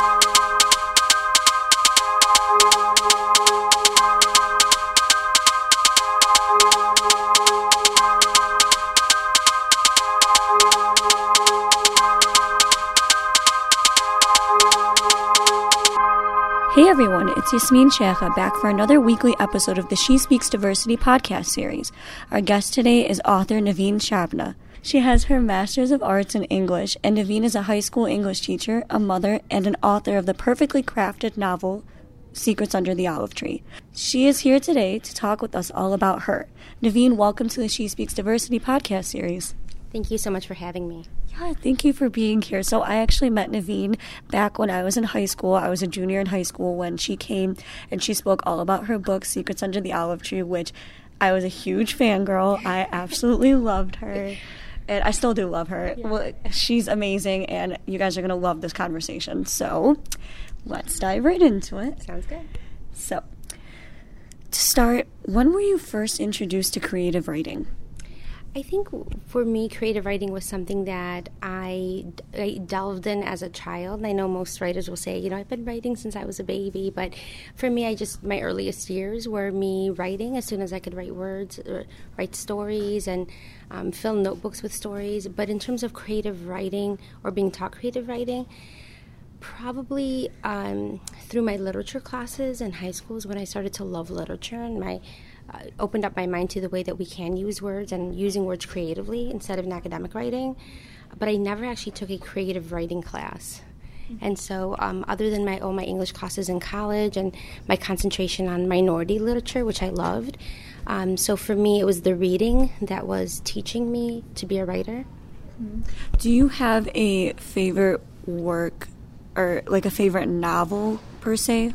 Thank you. Hey everyone, it's Yasmin Shekha back for another weekly episode of the She Speaks Diversity podcast series. Our guest today is author Nevien Shabbneh. She has her Master's of Arts in English, and Nevien is a high school English teacher, a mother, and an author of the perfectly crafted novel Secrets Under the Olive Tree. She is here today to talk with us all about her. Nevien, welcome to the She Speaks Diversity podcast series. Thank you so much for having me. Yeah, thank you for being here. So, I actually met Nevien back when I was in high school. I was a junior in high school when she came and she spoke all about her book, Secrets Under the Olive Tree, which I was a huge fangirl. I absolutely loved her. And I still do love her. Yeah. Well, she's amazing, and you guys are going to love this conversation. So, let's dive right into it. Sounds good. So, to start, when were you first introduced to creative writing? I think for me, creative writing was something that I, I, delved in as a child. I know most writers will say, you know, I've been writing since I was a baby, but for me, I just, my earliest years were me writing as soon as I could write words, uh, write stories, and um, fill notebooks with stories. But in terms of creative writing or being taught creative writing, probably um, through my literature classes in high schools when I started to love literature and my opened up my mind to the way that we can use words and using words creatively instead of in academic writing. But I never actually took a creative writing class. Mm-hmm. And so, um, other than my all my English classes in college and my concentration on minority literature, which I loved, um, so for me it was the reading that was teaching me to be a writer. Mm-hmm. Do you have a favorite work or like a favorite novel per se?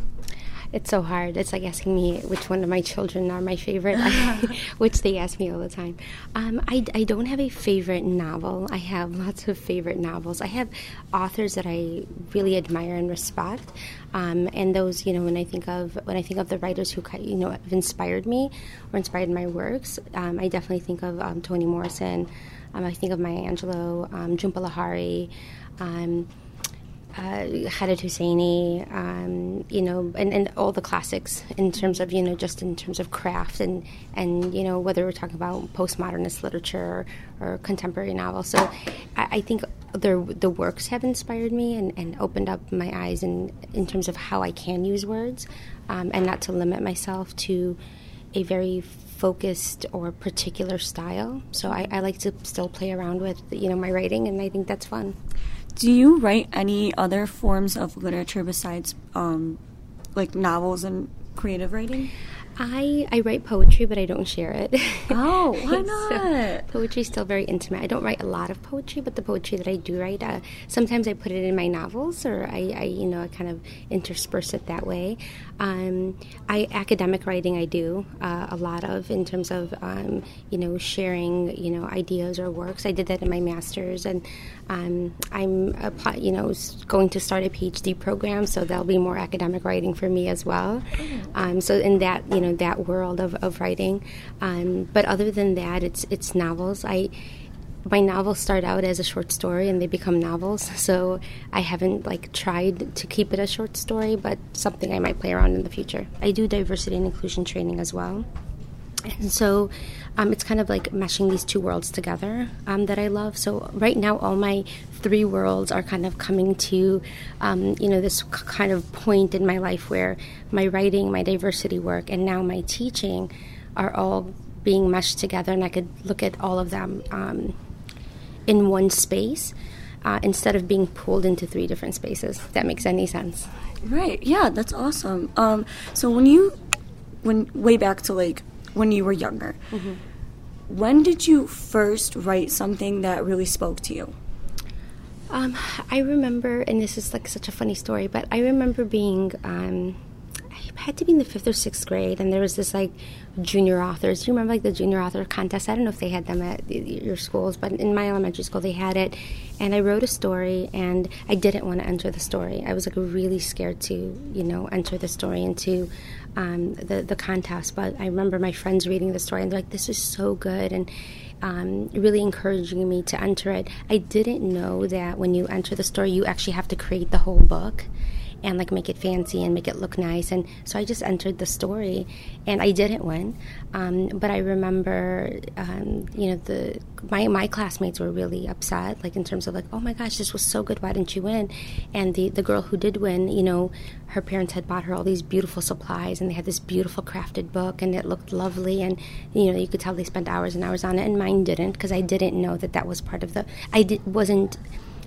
It's so hard. It's like asking me which one of my children are my favorite, which they ask me all the time. Um, I, I don't have a favorite novel. I have lots of favorite novels. I have authors that I really admire and respect, um, and those you know when I think of when I think of the writers who you know have inspired me or inspired my works, um, I definitely think of um, Toni Morrison. Um, I think of Maya Angelou, um, Jhumpa Lahiri. Uh, Khaled um, you know, and, and all the classics in terms of, you know, just in terms of craft and, and you know, whether we're talking about postmodernist literature or, or contemporary novels. So I, I think the works have inspired me and, and opened up my eyes in, in terms of how I can use words um, and not to limit myself to a very focused or particular style. So I, I like to still play around with, you know, my writing, and I think that's fun. Do you write any other forms of literature besides um, like novels and creative writing? I, I write poetry, but I don't share it. Oh, why not? so, poetry is still very intimate. I don't write a lot of poetry, but the poetry that I do write, uh, sometimes I put it in my novels, or I, I, you know, I kind of intersperse it that way. Um, I academic writing, I do uh, a lot of in terms of, um, you know, sharing, you know, ideas or works. I did that in my master's, and um, I'm, you know, going to start a PhD program, so there'll be more academic writing for me as well. Oh. Um, so in that, you know, that world of, of writing. Um, but other than that, it's it's novels. I my novels start out as a short story and they become novels. So I haven't like tried to keep it a short story, but something I might play around in the future. I do diversity and inclusion training as well. And so um, it's kind of like meshing these two worlds together um, that I love. So right now, all my three worlds are kind of coming to, um, you know, this kind of point in my life where my writing, my diversity work, and now my teaching are all being meshed together, and I could look at all of them um, in one space. Uh, instead of being pulled into three different spaces. If that makes any sense. Right. Yeah, that's awesome. Um, so when you, when way back to like when you were younger. Mm-hmm. When did you first write something that really spoke to you? Um, I remember, and this is like such a funny story, but I remember being, um, had to be in the fifth or sixth grade, and there was this like junior authors. Do you remember like the junior author contest? I don't know if they had them at your schools, but in my elementary school they had it. And I wrote a story, and I didn't want to enter the story. I was like really scared to, you know, enter the story into um, the the contest. But I remember my friends reading the story, and they're like, "This is so good," and um, really encouraging me to enter it. I didn't know that when you enter the story, you actually have to create the whole book and like make it fancy and make it look nice. And so I just entered the story, and I didn't win, um, but I remember, um, you know, the my my classmates were really upset, like in terms of like, oh my gosh, this was so good, why didn't you win? And the the girl who did win, you know, her parents had bought her all these beautiful supplies, and they had this beautiful crafted book, and it looked lovely, and you know, you could tell they spent hours and hours on it, and mine didn't because I didn't know that that was part of the. I did, wasn't.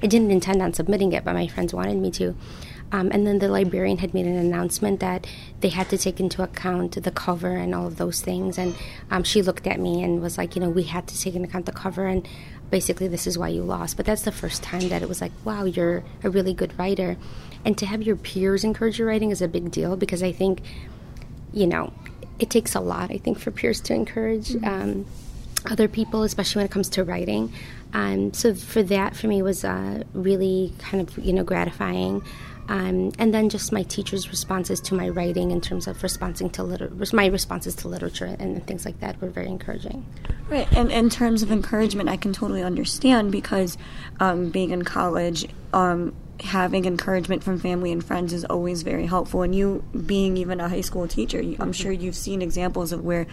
I didn't intend on submitting it, but my friends wanted me to. Um, and then the librarian had made an announcement that they had to take into account the cover and all of those things. And um, she looked at me and was like, you know, we had to take into account the cover and basically this is why you lost. But that's the first time that it was like, wow, you're a really good writer. And to have your peers encourage your writing is a big deal because I think, you know, it takes a lot, I think, for peers to encourage. Mm-hmm. Um, other people, especially when it comes to writing. Um, so for that, for me, was uh, really kind of you know gratifying. Um, and then just my teacher's responses to my writing in terms of responding to liter- my responses to literature and things like that were very encouraging. Right, and in terms of encouragement, I can totally understand because um, being in college, um, having encouragement from family and friends is always very helpful. And you being even a high school teacher, I'm mm-hmm. sure you've seen examples of where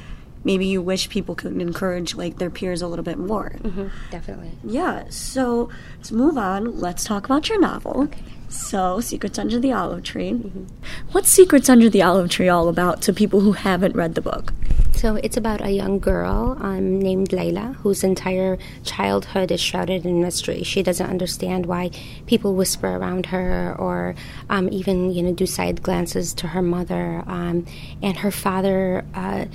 maybe you wish people could encourage like their peers a little bit more. Mm-hmm, definitely. Yeah. So let's move on. Let's talk about your novel. Okay. So, Secrets Under the Olive Tree. Mm-hmm. What's Secrets Under the Olive Tree all about to people who haven't read the book? So, it's about a young girl um, named Layla whose entire childhood is shrouded in mystery. She doesn't understand why people whisper around her or um, even, you know, do side glances to her mother. Um, and her father uh,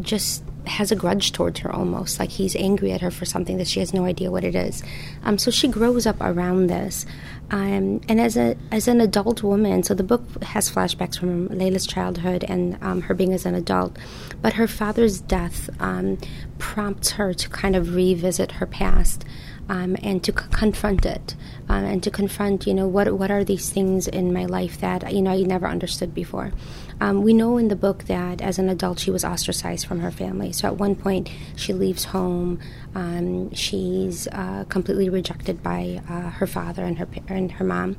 just has a grudge towards her almost. Like he's angry at her for something that she has no idea what it is. Um, so she grows up around this. Um, and as a as an adult woman so the book has flashbacks from layla's childhood and um, her being as an adult but her father's death um, prompts her to kind of revisit her past um, and to c- confront it um, and to confront you know what what are these things in my life that you know I never understood before um, we know in the book that as an adult she was ostracized from her family. So at one point she leaves home. Um, she's uh, completely rejected by uh, her father and her and her mom.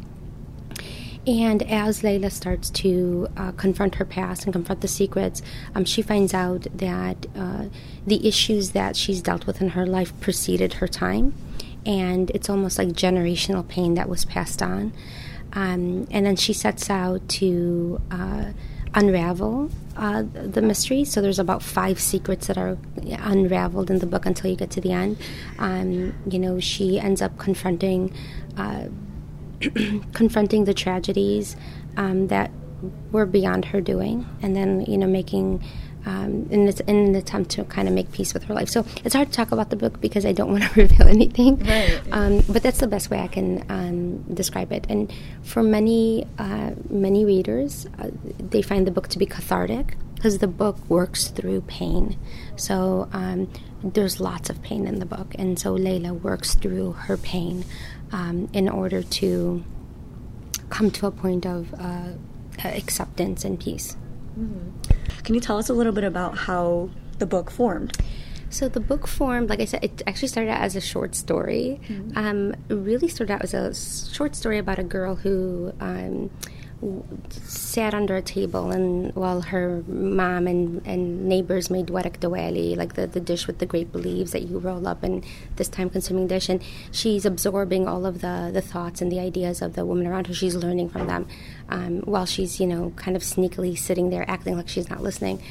And as Layla starts to uh, confront her past and confront the secrets, um, she finds out that uh, the issues that she's dealt with in her life preceded her time. And it's almost like generational pain that was passed on. Um, and then she sets out to uh, unravel uh, the mystery. So there's about five secrets that are unraveled in the book until you get to the end. Um, you know, she ends up confronting uh, confronting the tragedies um, that were beyond her doing, and then you know making um, in, in, an attempt to kind of make peace with her life. So it's hard to talk about the book because I don't want to reveal anything. Right. Um, but that's the best way I can um, describe it. And for many uh, many readers, uh, they find the book to be cathartic because the book works through pain. So um, there's lots of pain in the book, and so Layla works through her pain um, in order to come to a point of uh, acceptance and peace. Mm-hmm. Can you tell us a little bit about how the book formed? So the book formed, like I said, it actually started out as a short story. Mm-hmm. Um, it really started out as a short story about a girl who um, sat under a table and while her mom and, and neighbors made warak dawali, like the, the dish with the grape leaves that you roll up in this time consuming dish, and she's absorbing all of the, the thoughts and the ideas of the women around her. She's learning from them um, while she's, you know, kind of sneakily sitting there acting like she's not listening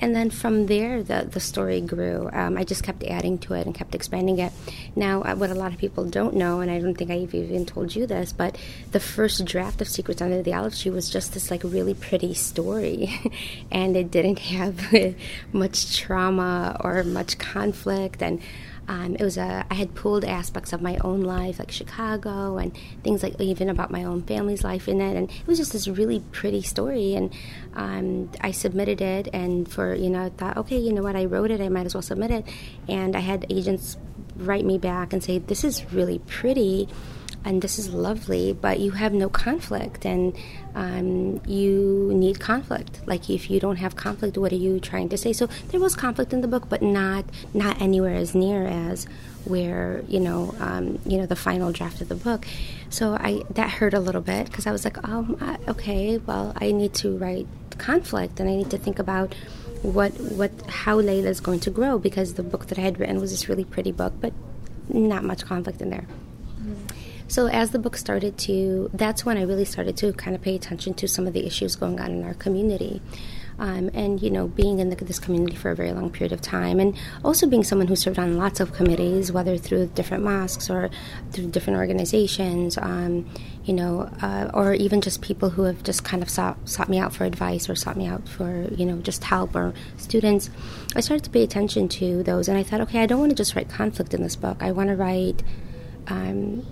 and then from there the, the story grew. Um, i just kept adding to it and kept expanding it. Now uh, what a lot of people don't know and i don't think i've even told you this but the first draft of secrets under the olive tree was just this like really pretty story. And it didn't have much trauma or much conflict. And Um, it was a I had pulled aspects of my own life, like Chicago, and things like even about my own family's life in it, and it was just this really pretty story. And um, I submitted it, and for you know, I thought, okay, you know what, I wrote it, I might as well submit it. And I had agents write me back and say, this is really pretty and this is lovely, but you have no conflict, and um, you need conflict. Like if you don't have conflict, what are you trying to say? So there was conflict in the book, but not not anywhere as near as where you know um, you know the final draft of the book. So I that hurt a little bit because I was like, oh, okay, well, I need to write conflict, and I need to think about what what how Layla is going to grow because the book that I had written was this really pretty book, but not much conflict in there. So as the book started to, that's when I really started to kind of pay attention to some of the issues going on in our community. Um, and you know being in the, this community for a very long period of time and also being someone who served on lots of committees whether through different mosques or through different organizations um, you know uh, or even just people who have just kind of sought, sought me out for advice or sought me out for you know just help or students i started to pay attention to those and i thought okay i don't want to just write conflict in this book i want to write um,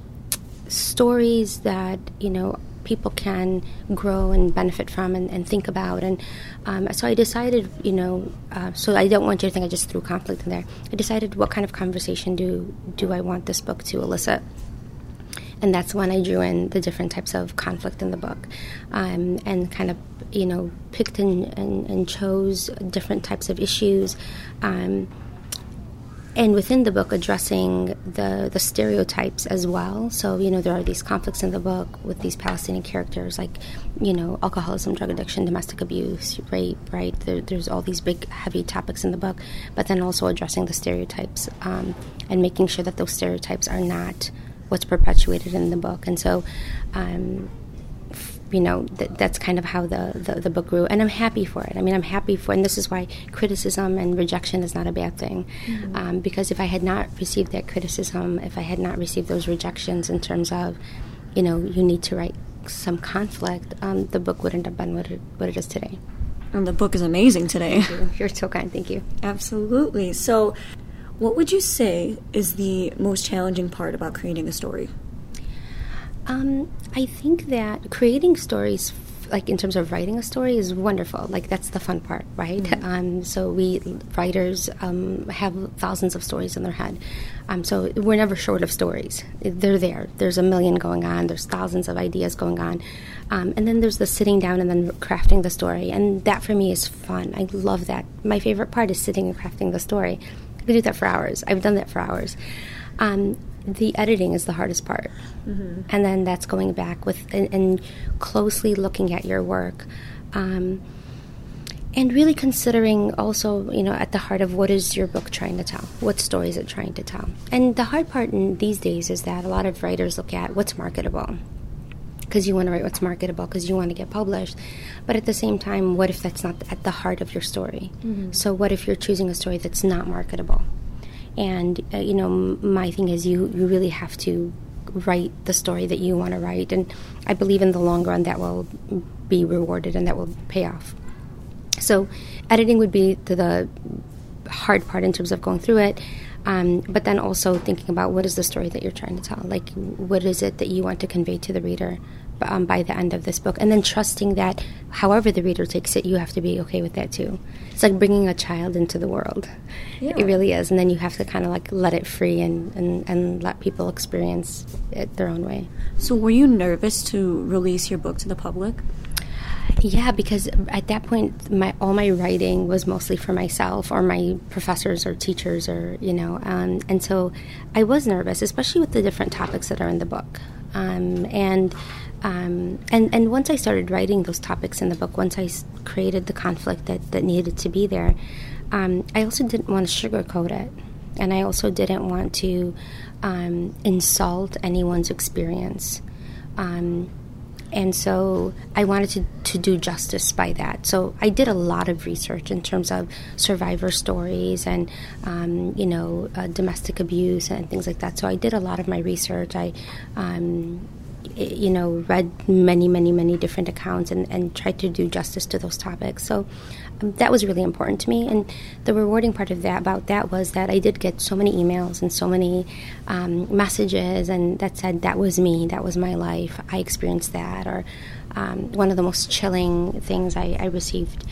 stories that you know people can grow and benefit from and, and think about. And um, so I decided, you know, uh, so I don't want you to think I just threw conflict in there. I decided what kind of conversation do do I want this book to elicit. And that's when I drew in the different types of conflict in the book, um, and kind of, you know, picked and, and, and chose different types of issues. Um, and within the book addressing the the stereotypes as well. So you know there are these conflicts in the book with these palestinian characters like you know alcoholism drug addiction domestic abuse rape right? There, there's all these big heavy topics in the book. But then also addressing the stereotypes um, and making sure that those stereotypes are not what's perpetuated in the book. And so um, you know, th- that's kind of how the, the, the, book grew. And I'm happy for it. I mean, I'm happy for And this is why criticism and rejection is not a bad thing. Mm-hmm. Um, because if I had not received that criticism, if I had not received those rejections in terms of, you know, you need to write some conflict, um, the book wouldn't have been what it, what it is today. And the book is amazing today. You. You're so kind. Thank you. Absolutely. So, what would you say is the most challenging part about creating a story? Um, I think that creating stories, like in terms of writing a story, is wonderful. Like that's the fun part, right? Mm-hmm. Um, so we writers um, have thousands of stories in their head. Um, so we're never short of stories. They're there. There's a million going on. There's thousands of ideas going on, um, and then there's the sitting down and then crafting the story. And that for me is fun. I love that. My favorite part is sitting and crafting the story. I could do that for hours. I've done that for hours. Um, the editing is the hardest part. Mm-hmm. And then that's going back with and, and closely looking at your work. Um, and really considering also, you know, at the heart of what is your book trying to tell? What story is it trying to tell? And the hard part in these days is that a lot of writers look at what's marketable because you want to write what's marketable because you want to get published. But at the same time, what if that's not at the heart of your story? Mm-hmm. So, what if you're choosing a story that's not marketable? And uh, you know, my thing is you you really have to write the story that you want to write, and I believe in the long run that will be rewarded and that will pay off. So, editing would be the, the hard part in terms of going through it. Um, but then also thinking about what is the story that you're trying to tell like what is it that you want to convey to the reader um, by the end of this book. And then trusting that however the reader takes it you have to be okay with that too. It's like bringing a child into the world. Yeah. it really is. And then you have to kind of like let it free and, and, and let people experience it their own way. So were you nervous to release your book to the public? Yeah, because at that point, my all my writing was mostly for myself or my professors or teachers, or you know, um, and so I was nervous, especially with the different topics that are in the book, um, and. Um, and and once I started writing those topics in the book, once I created the conflict that, that needed to be there, um, I also didn't want to sugarcoat it, and I also didn't want to um, insult anyone's experience. Um, and so I wanted to, to do justice by that. So I did a lot of research in terms of survivor stories and, um, you know, uh, domestic abuse and things like that. So I did a lot of my research. I, um, you know, read many, many, many different accounts and, and tried to do justice to those topics. So um, that was really important to me. And the rewarding part of that about that was that I did get so many emails and so many um, messages, and that said that was me, that was my life, I experienced that. Or um, one of the most chilling things I, I received.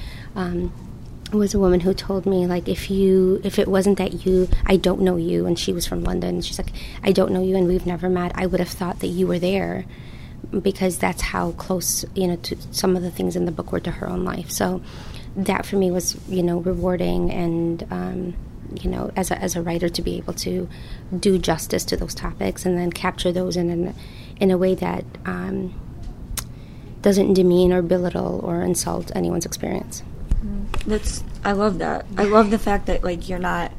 Was a woman who told me like if you if it wasn't that you I don't know you and she was from London she's like I don't know you and we've never met I would have thought that you were there because that's how close you know to some of the things in the book were to her own life. So that for me was you know rewarding and um, you know as a, as a writer to be able to do justice to those topics and then capture those in an, in a way that um, doesn't demean or belittle or insult anyone's experience that's I love that. I love the fact that like you're not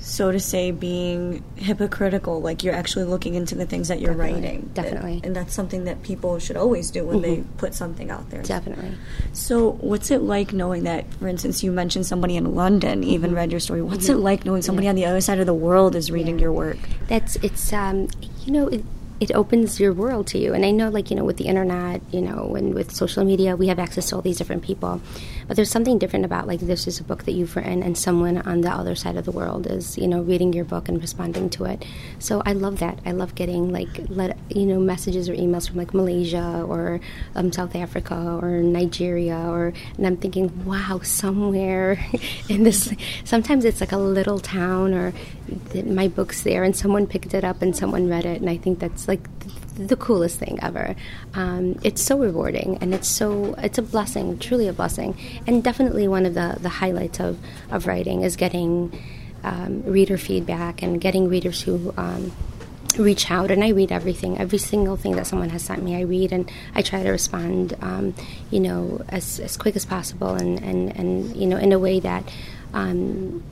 so to say being hypocritical. Like you're actually looking into the things that you're Definitely. writing. Definitely. and, and that's something that people should always do when they mm-hmm. put something out there. Definitely. So what's it like knowing that for instance you mentioned somebody in london even mm-hmm. read your story. What's mm-hmm. it like knowing somebody on the other side of the world is reading your work? That's it's um you know it, it opens your world to you. And i know like you know with the internet you know and with social media we have access to all these different people. But there's something different about like this is a book that you've written and someone on the other side of the world is you know reading your book and responding to it. So i love that. I love getting like let you know messages or emails from like malaysia or um, south africa or nigeria or and i'm thinking wow somewhere in this sometimes it's like a little town or my book's there and someone picked it up and someone read it and i think that's like th- the coolest thing ever. Um, it's so rewarding and it's so it's a blessing truly a blessing. And definitely one of the, the highlights of, of writing is getting um, reader feedback and getting readers who um, reach out and I read everything every single thing that someone has sent me I read and I try to respond um, you know as, as quick as possible and, and, and you know in a way that um,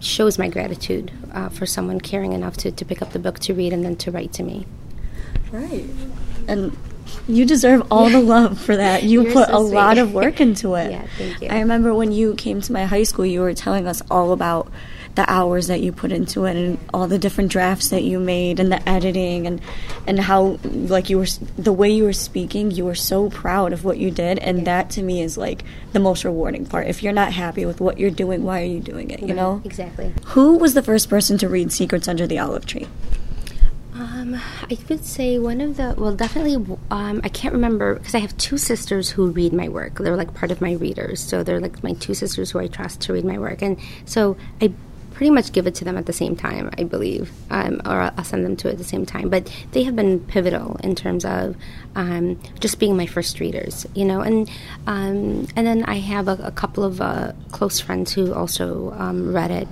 shows my gratitude uh, for someone caring enough to, to pick up the book to read and then to write to me right and you deserve all the love for that. You You're put so a lot of work into it. Yeah, thank you. I remember when you came to my high school, you were telling us all about the hours that you put into it and all the different drafts that you made and the editing and and how like you were the way you were speaking you were so proud of what you did. And that to me is like the most rewarding part. If you're not happy with what you're doing why are you doing it you know? Exactly. Who was the first person to read secrets under the olive tree? Um, I would say one of the well, definitely. Um, I can't remember because I have two sisters who read my work. They're like part of my readers, so they're like my two sisters who I trust to read my work, and so I pretty much give it to them at the same time, I believe, um, or I'll send them to at the same time. But they have been pivotal in terms of um, just being my first readers, you know. And um, and then I have a, a couple of uh, close friends who also um, read it.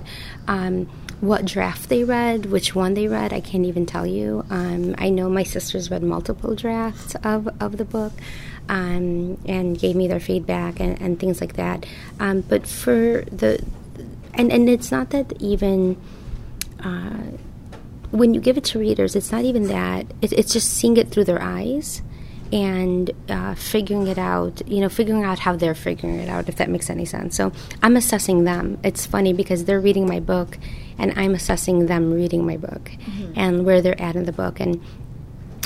Um, what draft they read, which one they read, I can't even tell you. Um, I know my sisters read multiple drafts of, of the book um, and gave me their feedback and, and things like that. Um, but for the, and, and it's not that even, uh, when you give it to readers, it's not even that, it, it's just seeing it through their eyes and uh, figuring it out, you know, figuring out how they're figuring it out, if that makes any sense. So I'm assessing them. It's funny because they're reading my book and I'm assessing them reading my book and where they're at in the book and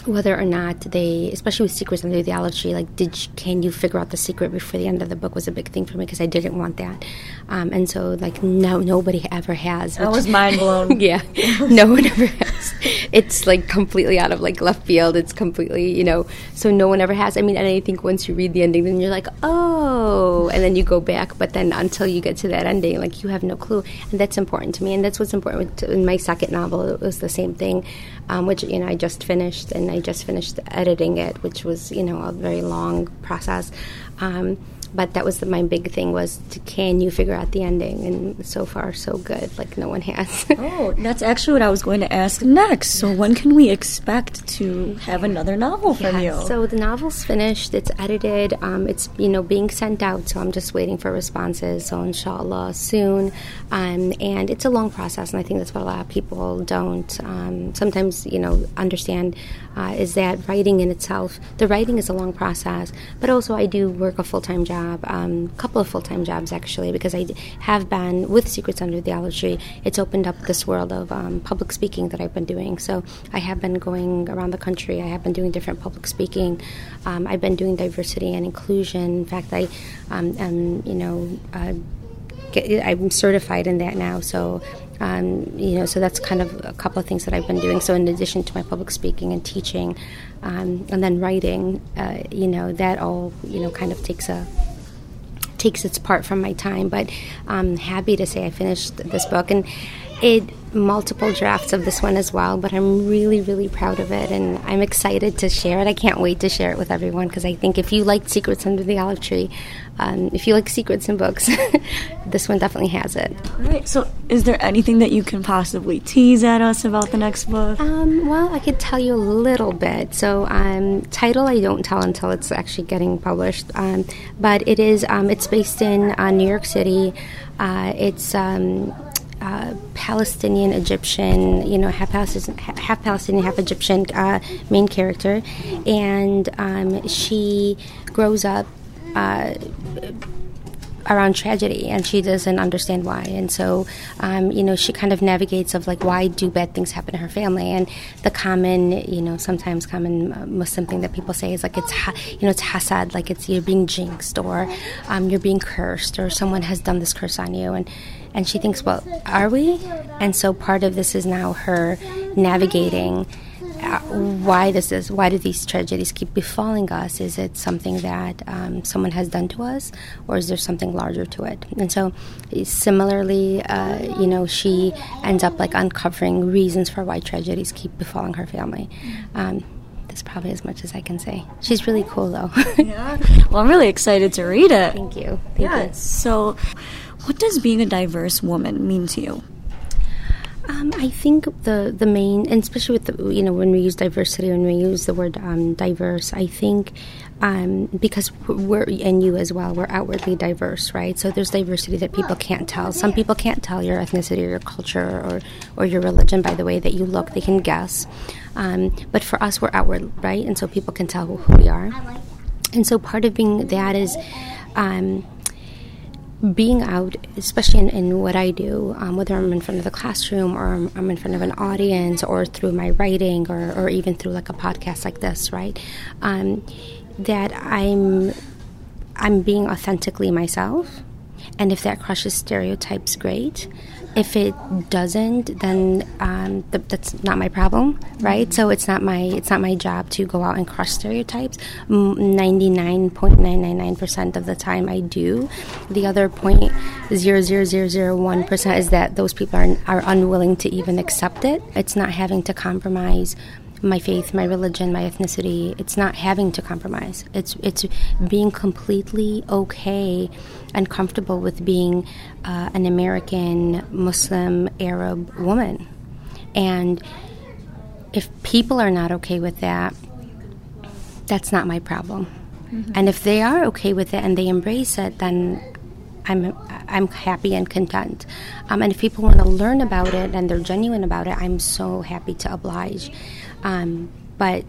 whether or not they, especially with secrets under the olive tree, like did you, can you figure out the secret before the end of the book was a big thing for me because I didn't want that, um, and so like no nobody ever has. I was mind blown. yeah, no one ever has. It's like completely out of like left field. It's completely you know, so no one ever has. I mean, and I think once you read the ending, then you're like, oh, and then you go back. But then until you get to that ending, like you have no clue, and that's important to me. And that's what's important in my second novel. It was the same thing, um, which you know I just finished, and I just finished editing it, which was you know a very long process. Um, but that was the, my big thing was to, can you figure out the ending and so far so good like no one has Oh, that's actually what I was going to ask next. So when can we expect to have another novel from you? So the novel's finished. It's edited. Um, it's you know being sent out. So I'm just waiting for responses. So inshallah soon. Um, and it's a long process, and I think that's what a lot of people don't um, sometimes you know understand. Uh, is that writing in itself? The writing is a long process, but also I do work a full time job. Job, a um, couple of full time jobs actually, because I have been with Secrets Under the Olive Tree. It's opened up this world of um, public speaking that I've been doing. So I have been going around the country. I have been doing different public speaking. Um, I've been doing diversity and inclusion. In fact, I um, am, you know, uh, get, I'm certified in that now. So um, you know, so that's kind of a couple of things that I've been doing. So in addition to my public speaking and teaching, um, and then writing, uh, you know, that all you know kind of takes a takes its part from my time. But I'm happy to say I finished this book and it multiple drafts of this one as well, but I'm really, really proud of it, and I'm excited to share it. I can't wait to share it with everyone because I think if you like Secrets Under the Olive Tree, um, if you like secrets in books, this one definitely has it. All right. So, is there anything that you can possibly tease at us about the next book? Um, well, I could tell you a little bit. So, um, title I don't tell until it's actually getting published, um, but it is. Um, it's based in uh, New York City. Uh, it's um, uh, Palestinian Egyptian, you know, half Palestinian, half, Palestinian, half Egyptian uh, main character, and um, she grows up. Uh, around tragedy and she doesn't understand why. And so um, you know she kind of navigates of like why do bad things happen to her family? And the common you know sometimes common uh, muslim thing that people say is like it's ha- you know it's hasad like it's you're being jinxed or um, you're being cursed or someone has done this curse on you. And and she thinks, well, are we? And so part of this is now her navigating uh, why this is why do these tragedies keep befalling us is it something that um, someone has done to us or is there something larger to it and so similarly uh, you know she ends up like uncovering reasons for why tragedies keep befalling her family um, that's probably as much as I can say. She's really cool, though. yeah. Well, I'm really excited to read it. Thank you. Thank yeah. You. So, what does being a diverse woman mean to you? Um, I think the the main, and especially with the, you know when we use diversity, when we use the word um, diverse, I think um, because we're and you as well, we're outwardly diverse, right? So there's diversity that people can't tell. Some people can't tell your ethnicity or your culture or or your religion by the way that you look. They can guess, um, but for us, we're outward, right? And so people can tell who we are. And so part of being that is. Um, being out, especially in, in what I do, um, whether I'm in front of the classroom or I'm, I'm, in front of an audience or through my writing or, or even through like a podcast like this, right? Um, that I'm I'm being authentically myself, and if that crushes stereotypes, great if it doesn't, then um, th- that's not my problem, right? Mm-hmm. So it's not my it's not my job to go out and crush stereotypes. Ninety nine point nine nine nine percent of the time, I do. The other point zero zero zero zero one percent is that those people are are unwilling to even accept it. It's not having to compromise my faith, my religion, my ethnicity. It's not having to compromise. It's it's being completely okay and comfortable with being uh, an American Muslim Arab woman. And if people are not okay with that, that's not my problem. Mm-hmm. And if they are okay with it and they embrace it, then I'm I'm happy and content. Um, and if people want to learn about it and they're genuine about it, I'm so happy to oblige. Um, but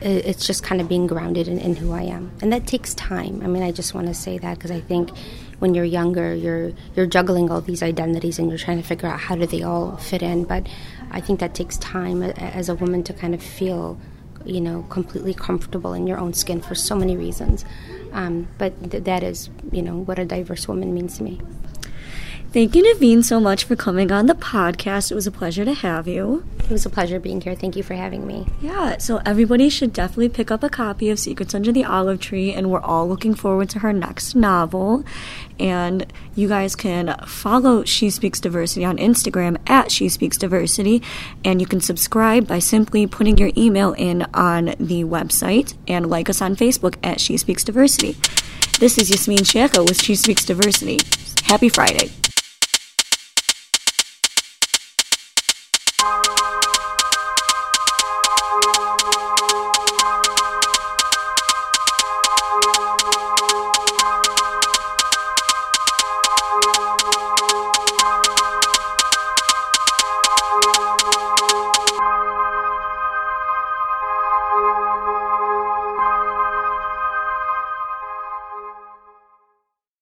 it's just kind of being grounded in, in, who I am, and that takes time. I mean, I just want to say that because I think when you're younger, you're you're juggling all these identities and you're trying to figure out how do they all fit in. But I think that takes time as a woman to kind of feel, you know, completely comfortable in your own skin for so many reasons. Um, but th- that is, you know, what a diverse woman means to me. Thank you, Nevien, so much for coming on the podcast. It was a pleasure to have you. It was a pleasure being here. Thank you for having me. Yeah, so everybody should definitely pick up a copy of Secrets Under the Olive Tree, and we're all looking forward to her next novel. And you guys can follow She Speaks Diversity on Instagram at She Speaks Diversity, and you can subscribe by simply putting your email in on the website and like us on Facebook at She Speaks Diversity. This is Yasmin Shekha with She Speaks Diversity. Happy Friday.